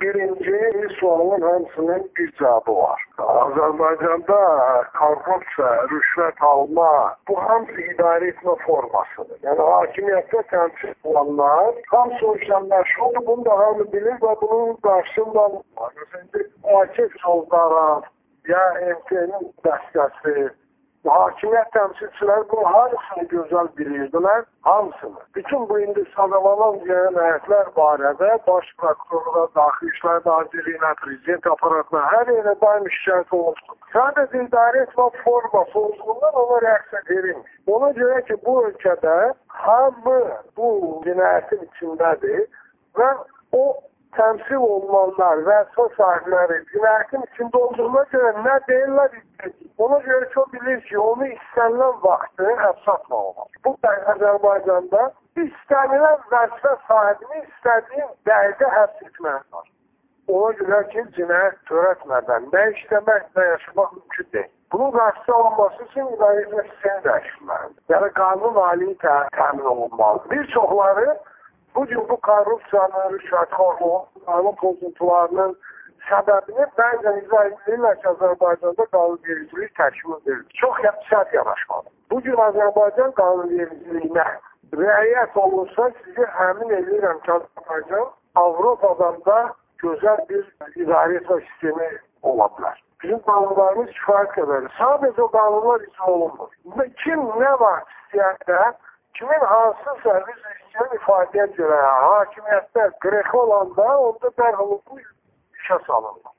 Birinci sualın hamısının bir cavabı var. Azərbaycanda korrupsiya, rüşvət alma, bu hamısı idarə etmə formasıdır. Yəni hakimiyyətdə təmsil olanlar hamısı o işlə məşğuldur, bunu da hamı bilir və bunun qarşısında var. Məsələn, Akif Soldaran, ya MTN-in dəstəsi, hakimiyyət təmsilçiləri bu hamısını gözəl bilirdilər, hamısını. Bütün bu indi sadalanan cinayətlər barədə Baş prokurorluğa, Daxili İşlər Nazirliyinə, Prezident aparatına hər yerə daim şikayət olunmuşdur. Sadəcə idarə etmə forması olduğundan ona reaksiya verilmiş. Ona görə ki, bu ölkədə hamı bu cinayətin içindədir və o təmsil olunanlar və əsas sahibləri cinayətin içində olduğuna görə nə deyirlər Ona görə çox bilir ki, onu istənilən vaxtı həbs atmalıdır. Bu da Azərbaycanda istənilən vəzifə sahibini istədiyin dəqiqə həbs etmək var. Ona görə ki, cinayət törətmədən nə işləmək, nə yaşamaq mümkün deyil. Bunun qarşısı alınması üçün idarə sistemi dəyişməlidir. Yəni qanun ali təmin olunmalı. Bir çoxları bu gün bu korrupsiyanın, rüşvətxorluğun, qanun pozuntularının səbəbini bəzən izah edirlər ki, Azərbaycanda qanunvericilik təşkil edilir. Çox sərt yanaşmalı. Bu gün Azərbaycan qanunvericiliyinə riayət olunsa, sizi həmin edirəm ki, Azərbaycan Avropadan da gözəl bir idarə etmə sistemi ola bilər. Bizim qanunlarımız kifayət qədərdir. Sadəcə o qanunlar icra olunmur. Kim nə var istəyərdə, kimin hansısa biz istəyən ifadəyə görə hakimiyyətdə qrexi olanda onda dərhal bu işə salınır.